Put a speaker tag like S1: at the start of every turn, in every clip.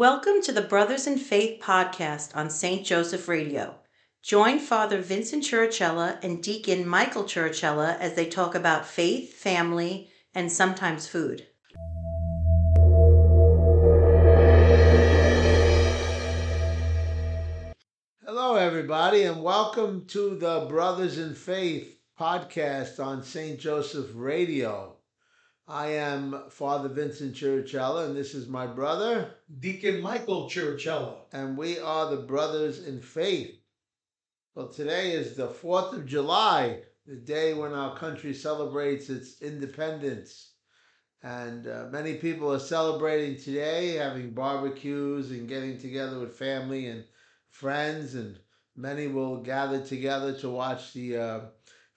S1: Welcome to the Brothers in Faith podcast on St. Joseph Radio. Join Father Vincent Chirichella and Deacon Michael Chirichella as they talk about faith, family, and sometimes food.
S2: Hello, everybody, and welcome to the Brothers in Faith podcast on St. Joseph Radio. I am Father Vincent Chirichella, and this is my brother,
S3: Deacon Michael Chirichella.
S2: and we are the Brothers in Faith. Well, today is the 4th of July, the day when our country celebrates its independence. And uh, many people are celebrating today, having barbecues and getting together with family and friends, and many will gather together to watch the uh,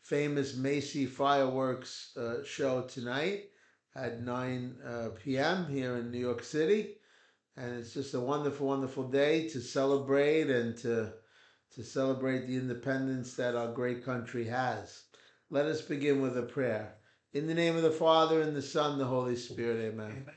S2: famous Macy fireworks uh, show tonight at 9 uh, p.m. here in New York City. And it's just a wonderful, wonderful day to celebrate and to, to celebrate the independence that our great country has. Let us begin with a prayer. In the name of the Father, and the Son, and the Holy Spirit, amen.
S3: Amen.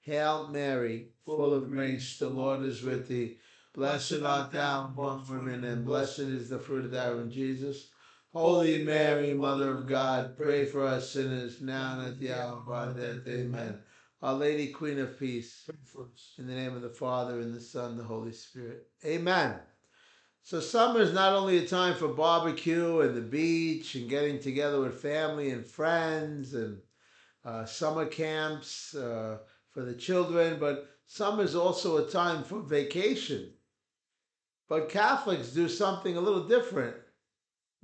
S2: Hail Mary, full of grace, the Lord is with thee. Blessed art thou among women, and blessed is the fruit of thy womb, Jesus. Holy Mary, Mother of God, pray for us sinners now and at the hour of our death. Amen. Our Lady, Queen of Peace,
S3: Pray for us.
S2: in the name of the Father, and the Son, and the Holy Spirit. Amen. So, summer is not only a time for barbecue and the beach and getting together with family and friends and uh, summer camps uh, for the children, but summer is also a time for vacation. But Catholics do something a little different.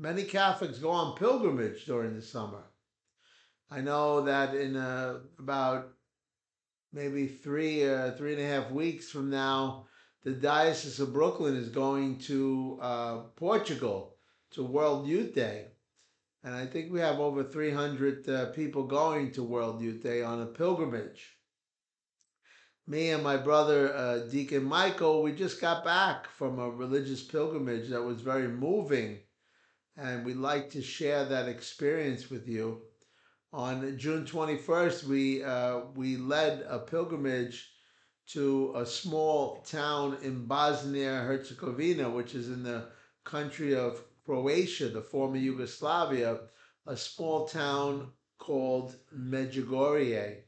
S2: Many Catholics go on pilgrimage during the summer. I know that in uh, about maybe three, uh, three and a half weeks from now, the Diocese of Brooklyn is going to uh, Portugal to World Youth Day. And I think we have over 300 uh, people going to World Youth Day on a pilgrimage. Me and my brother, uh, Deacon Michael, we just got back from a religious pilgrimage that was very moving. And we'd like to share that experience with you. On June 21st, we, uh, we led a pilgrimage to a small town in Bosnia Herzegovina, which is in the country of Croatia, the former Yugoslavia, a small town called Medjugorje.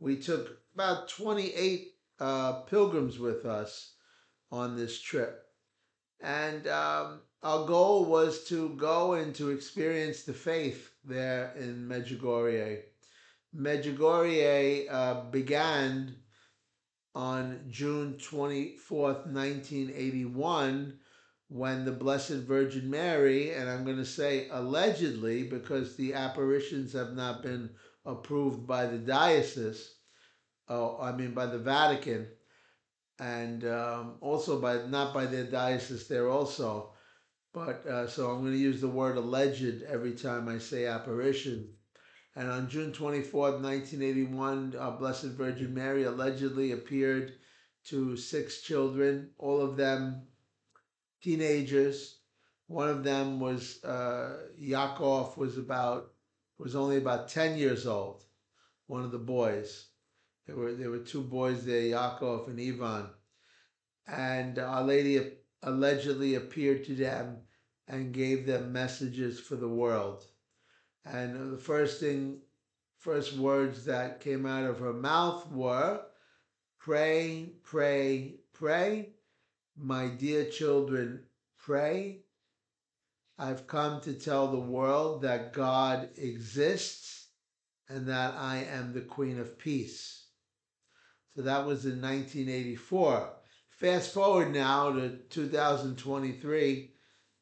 S2: We took about 28 uh, pilgrims with us on this trip. And um, our goal was to go and to experience the faith there in Medjugorje. Medjugorje uh, began on June 24th, 1981, when the Blessed Virgin Mary, and I'm going to say allegedly because the apparitions have not been approved by the diocese, oh, I mean by the Vatican, and um, also by not by their diocese there also. But uh, so I'm going to use the word alleged every time I say apparition. And on June 24th, 1981, our Blessed Virgin Mary allegedly appeared to six children, all of them teenagers. One of them was uh, Jakov, was about was only about 10 years old. One of the boys. There were there were two boys there, Jakov and Ivan. And Our Lady allegedly appeared to them and gave them messages for the world. And the first thing, first words that came out of her mouth were, Pray, pray, pray. My dear children, pray. I've come to tell the world that God exists and that I am the Queen of Peace. So that was in 1984. Fast forward now to 2023.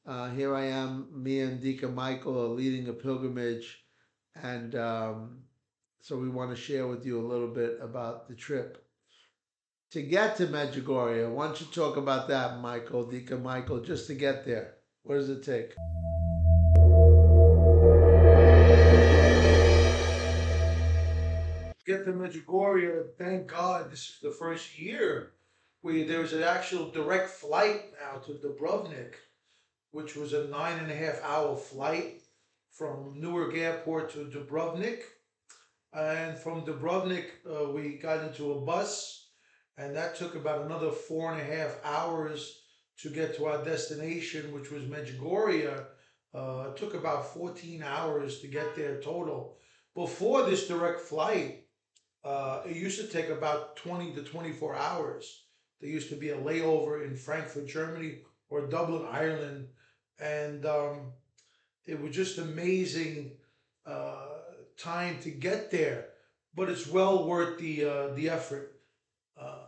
S2: Uh, here I am, me and Deacon Michael are leading a pilgrimage, and um, so we want to share with you a little bit about the trip. To get to Medjugorje, why don't you talk about that, Michael, Deacon Michael, just to get there? What does it take?
S3: Get to Medjugorje. Thank God this is the first year. where there was an actual direct flight now to Dubrovnik, which was a nine and a half hour flight from Newark Airport to Dubrovnik. And from Dubrovnik, uh, we got into a bus and that took about another four and a half hours to get to our destination, which was Medjugorje. Uh, it took about 14 hours to get there total. Before this direct flight, uh, it used to take about 20 to 24 hours. There used to be a layover in Frankfurt, Germany, or Dublin, Ireland, and um, it was just amazing uh, time to get there. But it's well worth the uh, the effort. Uh,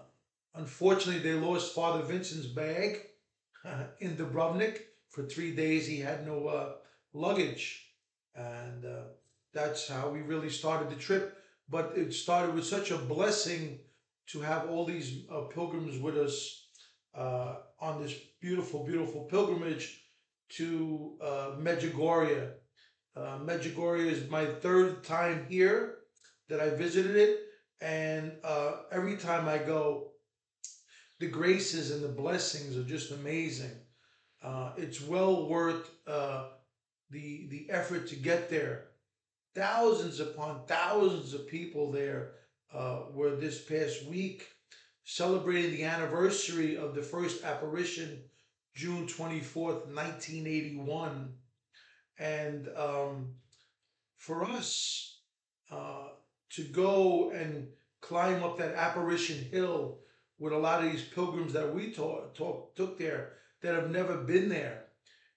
S3: unfortunately, they lost Father Vincent's bag in Dubrovnik for three days. He had no uh, luggage, and uh, that's how we really started the trip. But it started with such a blessing to have all these uh, pilgrims with us uh, on this beautiful, beautiful pilgrimage to uh, Medjugorje. Uh, Medjugorje is my third time here that I visited it, and uh, every time I go, the graces and the blessings are just amazing. Uh, it's well worth uh, the the effort to get there. Thousands upon thousands of people there uh, were this past week celebrating the anniversary of the first apparition, June 24th, 1981. And um, for us uh, to go and climb up that apparition hill with a lot of these pilgrims that we talk, talk, took there that have never been there,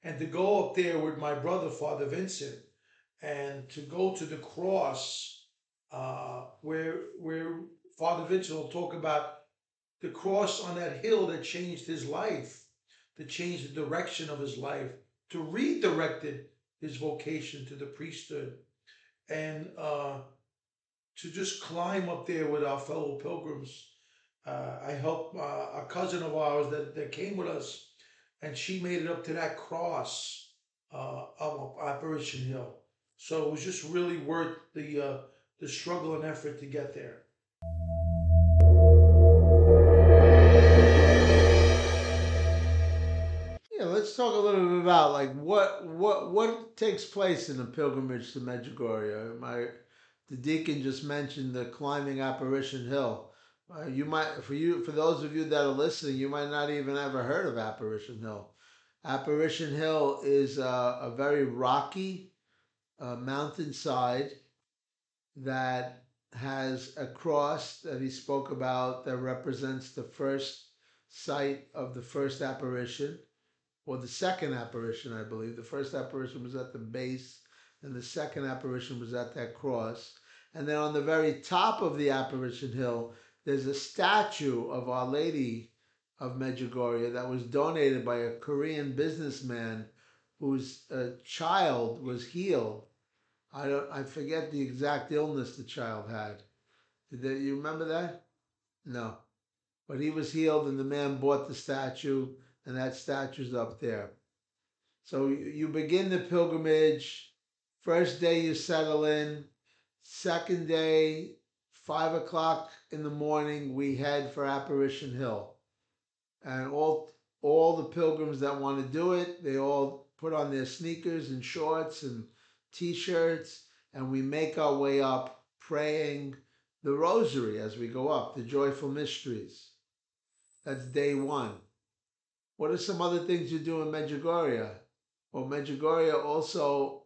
S3: and to go up there with my brother, Father Vincent, and to go to the cross uh, where where Father Vincent will talk about the cross on that hill that changed his life, that changed the direction of his life, to redirected his vocation to the priesthood, and uh, to just climb up there with our fellow pilgrims. Uh, I helped uh, a cousin of ours that, that came with us, and she made it up to that cross uh, up Apparition Hill. So it was just really worth the uh, the struggle and effort to get there.
S2: Talk a little bit about like what what what takes place in a pilgrimage to Medjugorje. My the deacon just mentioned the climbing Apparition Hill. Uh, you might for you for those of you that are listening, you might not even ever heard of Apparition Hill. Apparition Hill is a very rocky uh, mountainside that has a cross that he spoke about that represents the first site of the first apparition or the second apparition, I believe. The first apparition was at the base, and the second apparition was at that cross. And then on the very top of the apparition hill, there's a statue of Our Lady of Medjugorje that was donated by a Korean businessman whose uh, child was healed. I don't. I forget the exact illness the child had. Did they, you remember that? No, but he was healed, and the man bought the statue and that statue's up there. So you begin the pilgrimage. First day you settle in. Second day, five o'clock in the morning, we head for Apparition Hill, and all all the pilgrims that want to do it, they all put on their sneakers and shorts and t-shirts, and we make our way up praying the rosary as we go up, the joyful mysteries. That's day one. What are some other things you do in Medjugorje? Well, Medjugorje also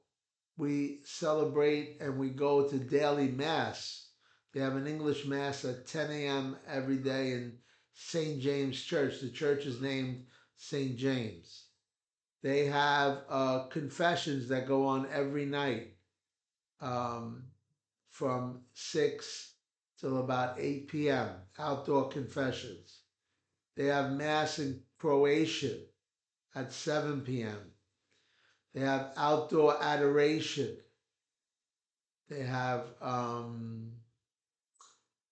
S2: we celebrate and we go to daily mass. They have an English mass at 10 a.m. every day in St. James Church. The church is named St. James. They have uh, confessions that go on every night um, from 6 till about 8 p.m., outdoor confessions. They have mass in Croatian at 7 p.m. They have outdoor adoration. They have um,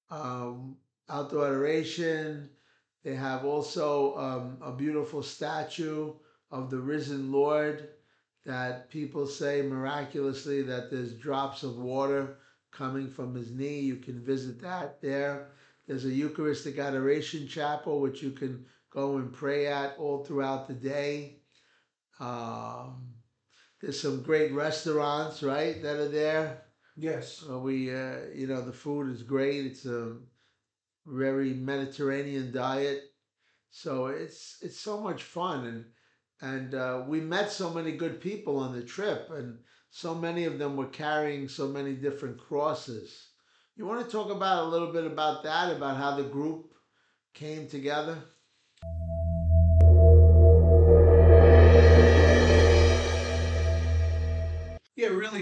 S2: um, outdoor adoration. They have also um, a beautiful statue of the risen Lord that people say miraculously that there's drops of water coming from his knee. You can visit that there. There's a Eucharistic adoration chapel which you can go and pray at all throughout the day. Um, there's some great restaurants, right, that are there.
S3: Yes.
S2: Uh, we, uh, you know, the food is great. It's a very Mediterranean diet. So it's it's so much fun, and and uh, we met so many good people on the trip, and so many of them were carrying so many different crosses. You want to talk about a little bit about that, about how the group came together?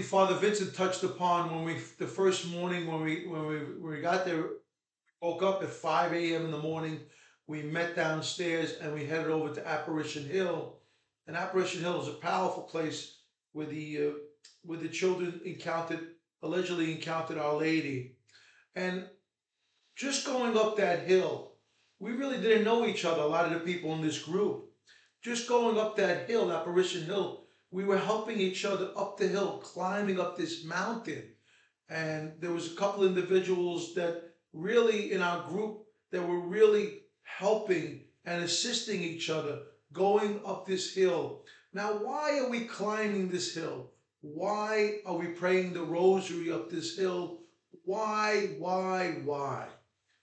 S3: Father Vincent touched upon when we the first morning when we when we when we got there, woke up at five a.m. in the morning. We met downstairs and we headed over to Apparition Hill. And Apparition Hill is a powerful place where the uh, where the children encountered allegedly encountered Our Lady, and just going up that hill, we really didn't know each other. A lot of the people in this group, just going up that hill, Apparition Hill we were helping each other up the hill, climbing up this mountain. And there was a couple individuals that really in our group that were really helping and assisting each other going up this hill. Now, why are we climbing this hill? Why are we praying the rosary up this hill? Why, why, why?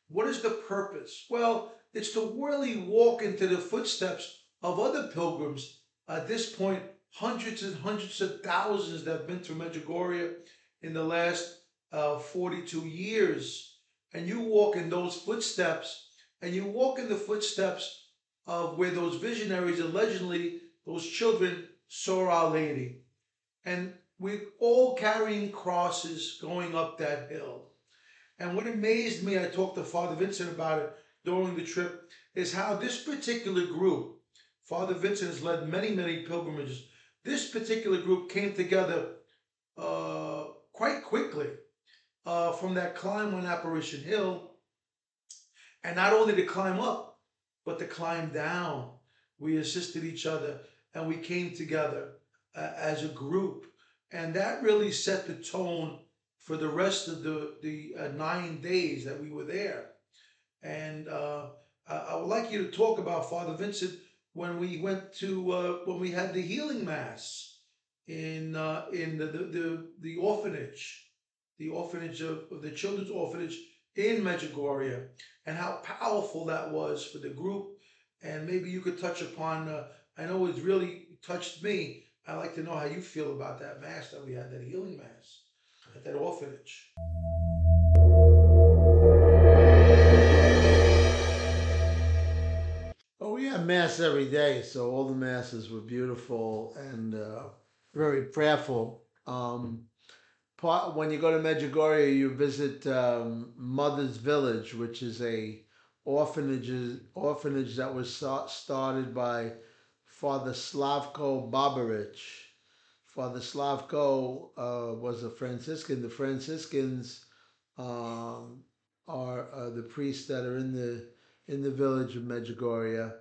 S3: What is the purpose? Well, it's to really walk into the footsteps of other pilgrims at this point hundreds and hundreds of thousands that have been to Medjugorje in the last uh, 42 years. And you walk in those footsteps, and you walk in the footsteps of where those visionaries allegedly, those children, saw Our Lady. And we're all carrying crosses going up that hill. And what amazed me, I talked to Father Vincent about it during the trip, is how this particular group, Father Vincent has led many, many pilgrimages this particular group came together uh, quite quickly uh, from that climb on Apparition Hill. And not only to climb up, but to climb down. We assisted each other and we came together uh, as a group. And that really set the tone for the rest of the, the uh, nine days that we were there. And uh, I would like you to talk about Father Vincent when we went to uh, when we had the healing mass in uh, in the, the, the the orphanage, the orphanage of, of the children's orphanage in Medjugorje, and how powerful that was for the group. And maybe you could touch upon. Uh, I know it's really touched me. I'd like to know how you feel about that mass that we had, that healing mass at that orphanage.
S2: Had mass every day, so all the masses were beautiful and uh, very prayerful. Um, part, when you go to Medjugorje, you visit um, Mother's Village, which is a orphanage orphanage that was started by Father Slavko Barbarić. Father Slavko uh, was a Franciscan. The Franciscans um, are uh, the priests that are in the in the village of Medjugorje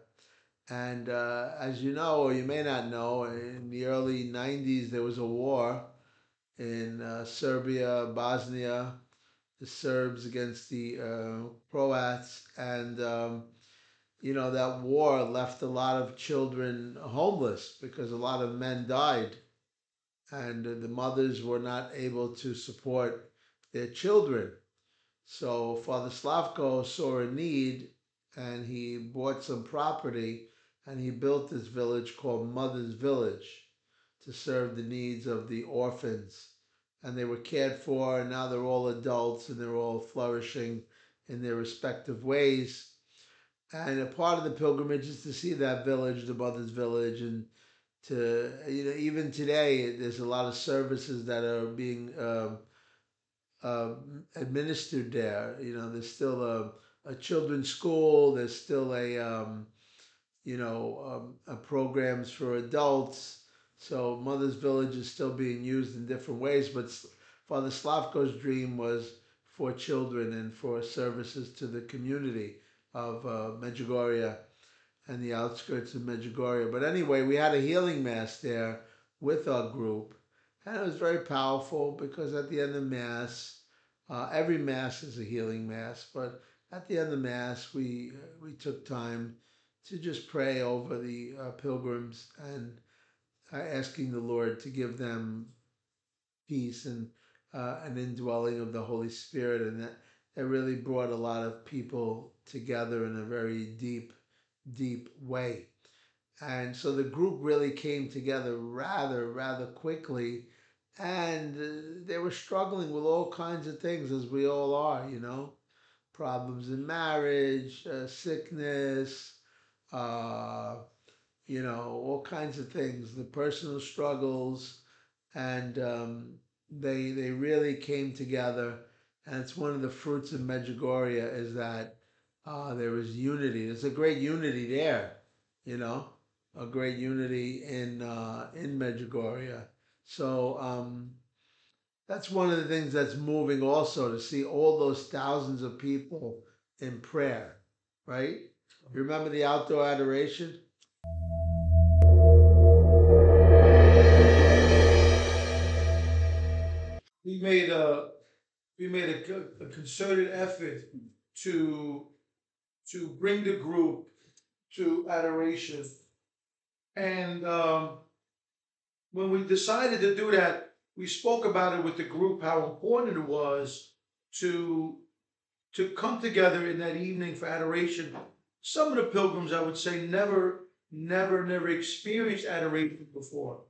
S2: and uh, as you know, or you may not know, in the early 90s, there was a war in uh, Serbia, Bosnia, the Serbs against the uh, Croats. And, um, you know, that war left a lot of children homeless because a lot of men died. And the mothers were not able to support their children. So Father Slavko saw a need and he bought some property and he built this village called Mother's Village to serve the needs of the orphans. And they were cared for, and now they're all adults and they're all flourishing in their respective ways. And a part of the pilgrimage is to see that village, the Mother's Village, and to, you know, even today, there's a lot of services that are being uh, administered there. You know, there's still a, a children's school, there's still a, um, you know, um, uh, programs for adults. So Mother's Village is still being used in different ways, but Father Slavko's dream was for children and for services to the community of uh, Medjugorje and the outskirts of Medjugorje. But anyway, we had a healing mass there with our group, and it was very powerful because at the end of Mass, uh, every Mass is a healing Mass, but at the end of Mass, we we took time to just pray over the uh, pilgrims and uh, asking the Lord to give them peace and uh, an indwelling of the Holy Spirit, and that it really brought a lot of people together in a very deep, deep way. And so the group really came together rather, rather quickly. And uh, they were struggling with all kinds of things, as we all are, you know problems in marriage, uh, sickness, uh, you know, all kinds of things, the personal struggles. And um, they, they really came together. And it's one of the fruits of Medjugorje is that uh, there was unity. There's a great unity there, you know a great unity in uh, in Medjugorje. So um, that's one of the things that's moving also to see all those thousands of people in prayer, right? You remember the outdoor adoration?
S3: We made a we made a, a concerted effort to to bring the group to adoration and um, when we decided to do that, we spoke about it with the group how important it was to to come together in that evening for adoration. Some of the pilgrims, I would say, never, never, never experienced adoration before.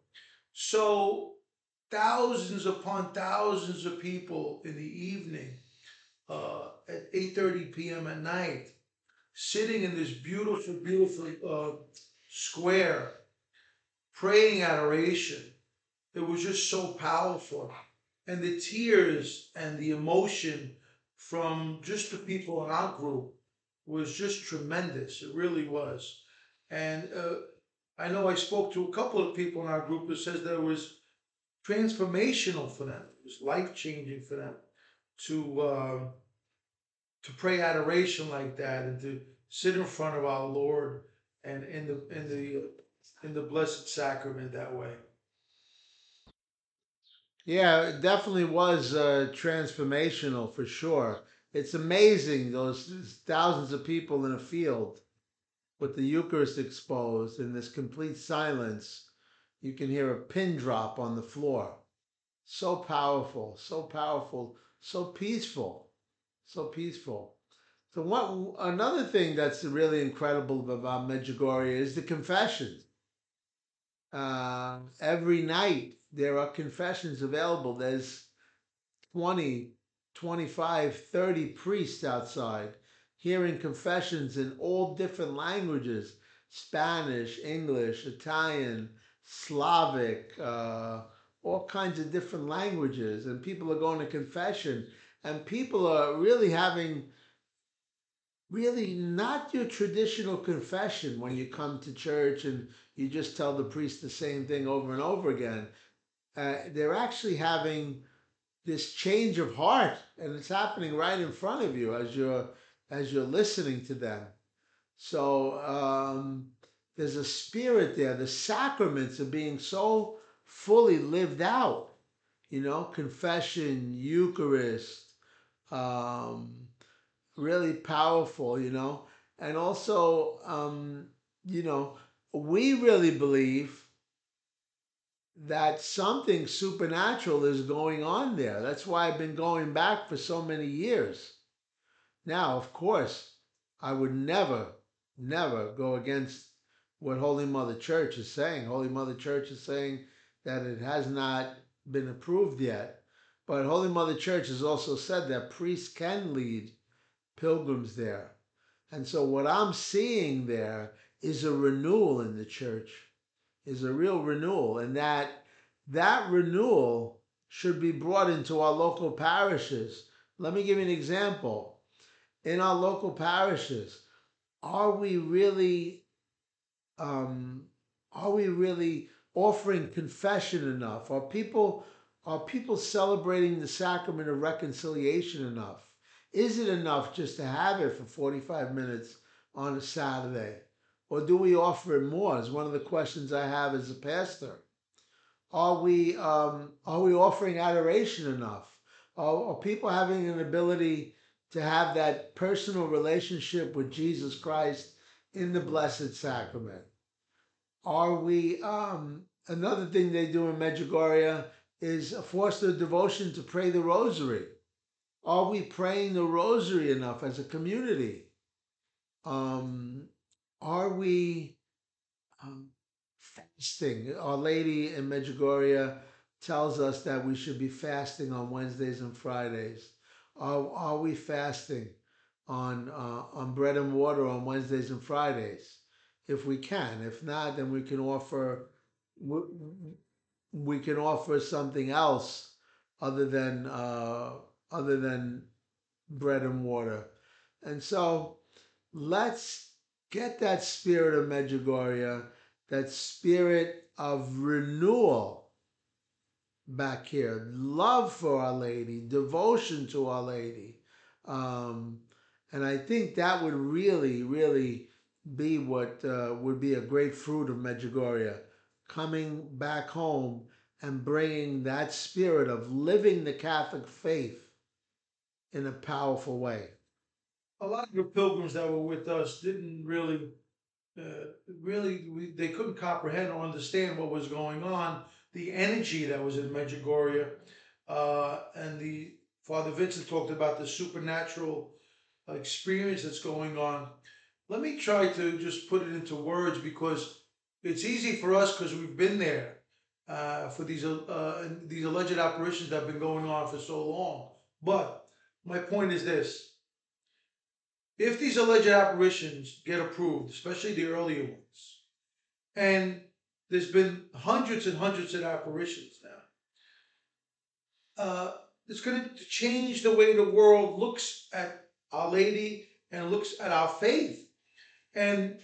S3: So thousands upon thousands of people in the evening uh, at 8.30 p.m. at night, sitting in this beautiful, beautiful uh, square praying adoration. It was just so powerful. And the tears and the emotion from just the people in our group was just tremendous. It really was. And uh, I know I spoke to a couple of people in our group that says that it was transformational for them. It was life changing for them to uh, to pray adoration like that and to sit in front of our Lord and in the in the in the Blessed Sacrament that way.
S2: Yeah, it definitely was uh, transformational for sure. It's amazing those thousands of people in a field with the Eucharist exposed in this complete silence. You can hear a pin drop on the floor. So powerful, so powerful, so peaceful, so peaceful. So what another thing that's really incredible about Medjugorje is the confessions uh, every night there are confessions available. There's 20, 25, 30 priests outside hearing confessions in all different languages Spanish, English, Italian, Slavic, uh, all kinds of different languages. And people are going to confession. And people are really having really not your traditional confession when you come to church and you just tell the priest the same thing over and over again. Uh, they're actually having this change of heart, and it's happening right in front of you as you're as you're listening to them. So um, there's a spirit there. The sacraments are being so fully lived out. You know, confession, Eucharist, um, really powerful. You know, and also, um, you know, we really believe that something supernatural is going on there. That's why I've been going back for so many years. Now, of course, I would never, never go against what Holy Mother Church is saying. Holy Mother Church is saying that it has not been approved yet. But Holy Mother Church has also said that priests can lead pilgrims there. And so what I'm seeing there is a renewal in the church, is a real renewal, and that that renewal should be brought into our local parishes. Let me give you an example. In our local parishes, are we really um, are we really offering confession enough? Are people are people celebrating the sacrament of reconciliation enough? Is it enough just to have it for 45 minutes on a Saturday? Or do we offer it more? Is one of the questions I have as a pastor. Are we um, are we offering adoration enough? Are, are people having an ability to have that personal relationship with Jesus Christ in the Blessed Sacrament? Are we um, another thing they do in Medjugorje is force their devotion to pray the Rosary. Are we praying the rosary enough as a community? Um, are we um, fasting? Our Lady in Medjugorje tells us that we should be fasting on Wednesdays and Fridays. Are, are we fasting on uh, on bread and water on Wednesdays and Fridays? If we can. If not, then we can offer we, can offer something else other than uh, other than bread and water. And so let's get that spirit of Medjugorje, that spirit of renewal back here, love for Our Lady, devotion to Our Lady. Um, and I think that would really, really be what uh, would be a great fruit of Medjugorje, coming back home and bringing that spirit of living the Catholic faith in a powerful way.
S3: A lot of the pilgrims that were with us didn't really, uh, really, we, they couldn't comprehend or understand what was going on, the energy that was in Medjugorje, uh, and the Father Vincent talked about the supernatural experience that's going on. Let me try to just put it into words because it's easy for us because we've been there uh, for these uh, these alleged apparitions that have been going on for so long. But my point is this: if these alleged apparitions get approved, especially the earlier ones, and there's been hundreds and hundreds of apparitions now, uh, it's going to change the way the world looks at Our Lady and looks at our faith. And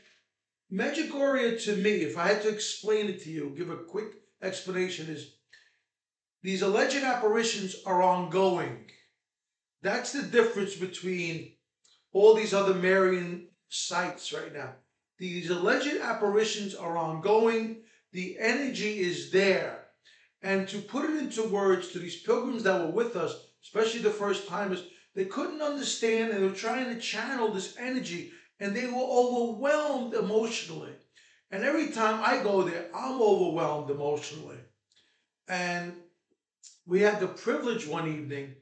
S3: Medjugorje, to me, if I had to explain it to you, give a quick explanation is these alleged apparitions are ongoing. That's the difference between all these other Marian sites right now. These alleged apparitions are ongoing. The energy is there. And to put it into words to these pilgrims that were with us, especially the first timers, they couldn't understand and they were trying to channel this energy and they were overwhelmed emotionally. And every time I go there, I'm overwhelmed emotionally. And we had the privilege one evening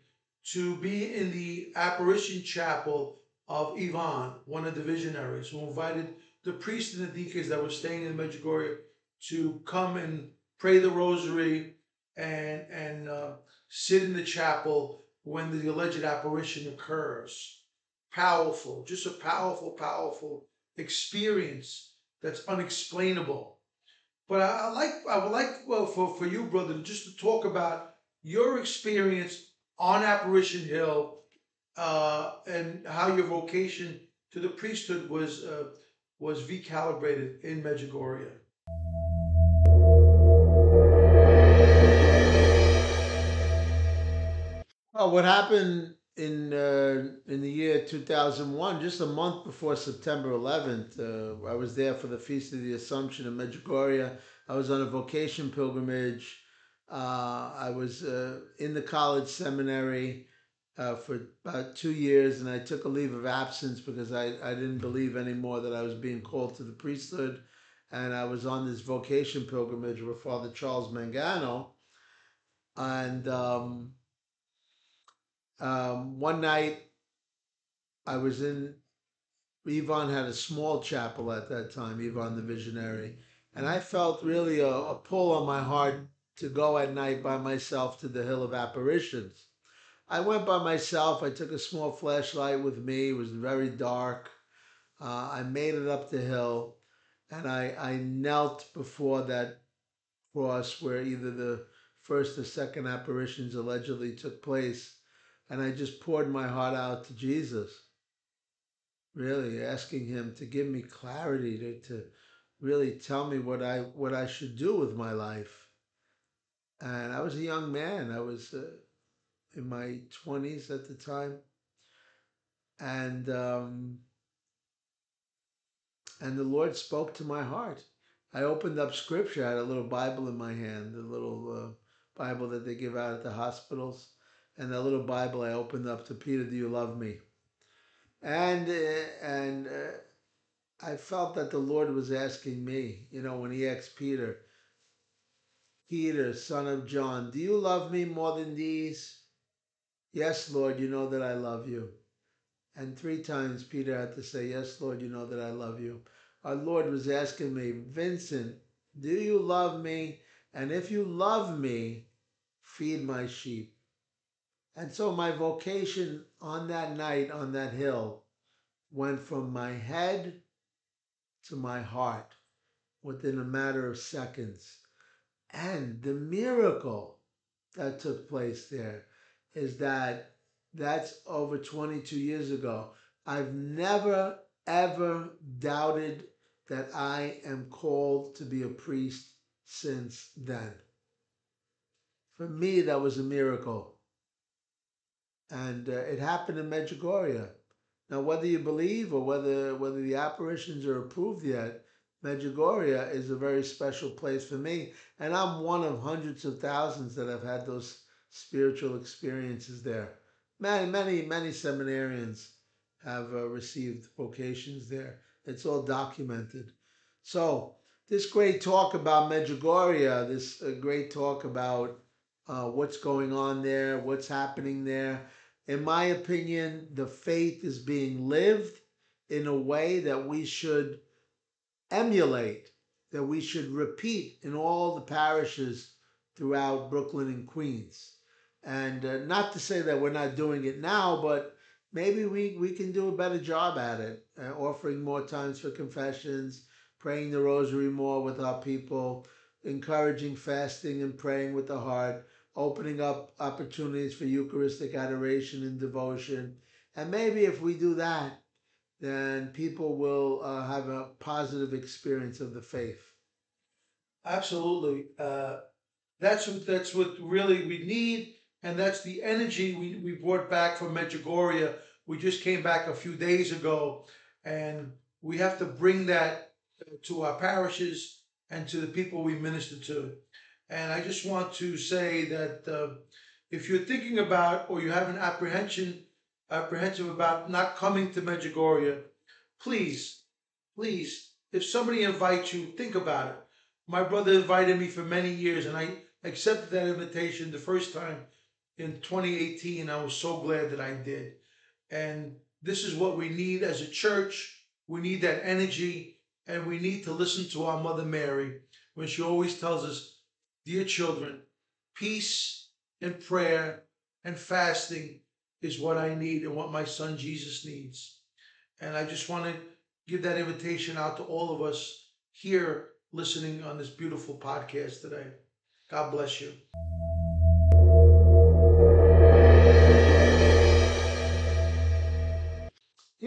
S3: to be in the apparition chapel of Ivan, one of the visionaries, who invited the priests and the deacons that were staying in Medjugorje to come and pray the rosary and and uh, sit in the chapel when the alleged apparition occurs. Powerful, just a powerful, powerful experience that's unexplainable. But I, I like I would like well for, for you, brother, just to talk about your experience on Apparition Hill uh, and how your vocation to the priesthood was uh, was recalibrated in Medjugorje.
S2: Well, what happened in uh, in the year 2001, just a month before September 11th, uh, I was there for the Feast of the Assumption in Medjugorje. I was on a vocation pilgrimage. Uh, I was uh, in the college seminary uh, for about two years, and I took a leave of absence because I, I didn't believe anymore that I was being called to the priesthood. And I was on this vocation pilgrimage with Father Charles Mangano. And um, um, one night I was in, Ivan had a small chapel at that time, Ivan the Visionary, and I felt really a, a pull on my heart to go at night by myself to the Hill of Apparitions. I went by myself. I took a small flashlight with me. It was very dark. Uh, I made it up the hill and I, I knelt before that cross where either the first or second apparitions allegedly took place and I just poured my heart out to Jesus, really asking him to give me clarity to, to really tell me what I what I should do with my life. And I was a young man. I was uh, in my twenties at the time, and um, and the Lord spoke to my heart. I opened up Scripture. I had a little Bible in my hand, a little uh, Bible that they give out at the hospitals and that little Bible I opened up to Peter, do you love me? And uh, and uh, I felt that the Lord was asking me, you know, when he asked Peter, Peter, son of John, do you love me more than these? Yes, Lord, you know that I love you. And three times Peter had to say, Yes, Lord, you know that I love you. Our Lord was asking me, Vincent, do you love me? And if you love me, feed my sheep. And so my vocation on that night on that hill went from my head to my heart within a matter of seconds. And the miracle that took place there is that that's over 22 years ago. I've never, ever doubted that I am called to be a priest since then. For me, that was a miracle. And uh, it happened in Medjugorje. Now, whether you believe or whether, whether the apparitions are approved yet, Medjugorje is a very special place for me. And I'm one of hundreds of thousands that have had those spiritual experiences there. Many, many, many seminarians have uh, received vocations there. It's all documented. So, this great talk about Medjugorje, this uh, great talk about uh, what's going on there, what's happening there. In my opinion, the faith is being lived in a way that we should emulate, that we should repeat in all the parishes throughout Brooklyn and Queens. And uh, not to say that we're not doing it now, but maybe we, we can do a better job at it, uh, offering more times for confessions, praying the rosary more with our people, encouraging fasting and praying with the heart, opening up opportunities for Eucharistic adoration and devotion. And maybe if we do that, then people will uh, have a positive experience of the faith.
S3: Absolutely. Uh, that's what that's what really we need, and that's the energy we, we brought back from Medjugorje. We just came back a few days ago, and we have to bring that to our parishes and to the people we minister to. And I just want to say that uh, if you're thinking about or you have an apprehension apprehensive about not coming to Medjugorje, please, please, if somebody invites you, think about it. My brother invited me for many years, and I accepted that invitation the first time in 2018. I was so glad that I did. And this is what we need as a church. We need that energy, and we need to listen to our Mother Mary when she always tells us, Dear children, peace and prayer and fasting is what I need and what my son Jesus needs. And I just want to give that invitation out to all of us here listening on this beautiful podcast today. God bless you.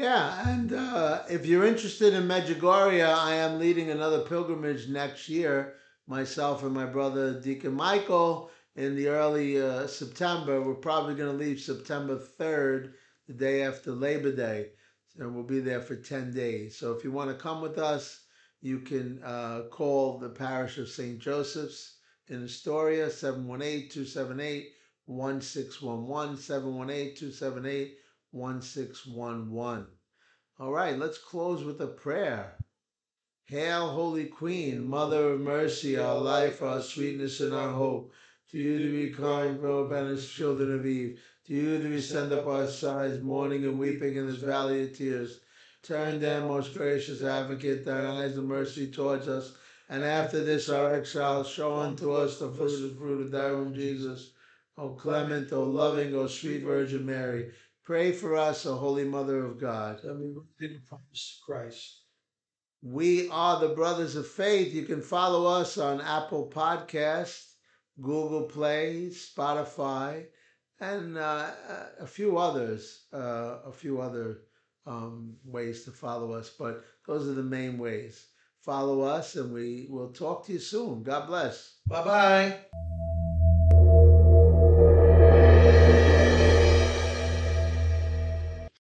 S2: Yeah, and uh, if you're interested in Medjugorje, I am leading another pilgrimage next year. Myself and my brother Deacon Michael in the early uh, September. We're probably going to leave September 3rd, the day after Labor Day. And we'll be there for 10 days. So if you want to come with us, you can uh, call the parish of St. Joseph's in Astoria, 718 278 1611, 718 278 1611. All right, let's close with a prayer. Hail, Holy Queen, Mother of Mercy, our life, our sweetness, and our hope. To you do we cry, poor banished children of Eve. To you do we send up our sighs, mourning and weeping in this valley of tears. Turn then, most gracious advocate, thine eyes of mercy towards us, and after this our exile, show unto us the of, fruit of thy womb, Jesus. O clement, O loving, O sweet Virgin Mary, pray for us, O Holy Mother of God.
S3: That we didn't promise Christ.
S2: We are the Brothers of Faith. You can follow us on Apple Podcasts, Google Play, Spotify, and uh, a few others, uh, a few other um, ways to follow us. But those are the main ways. Follow us, and we will talk to you soon. God bless.
S3: Bye bye.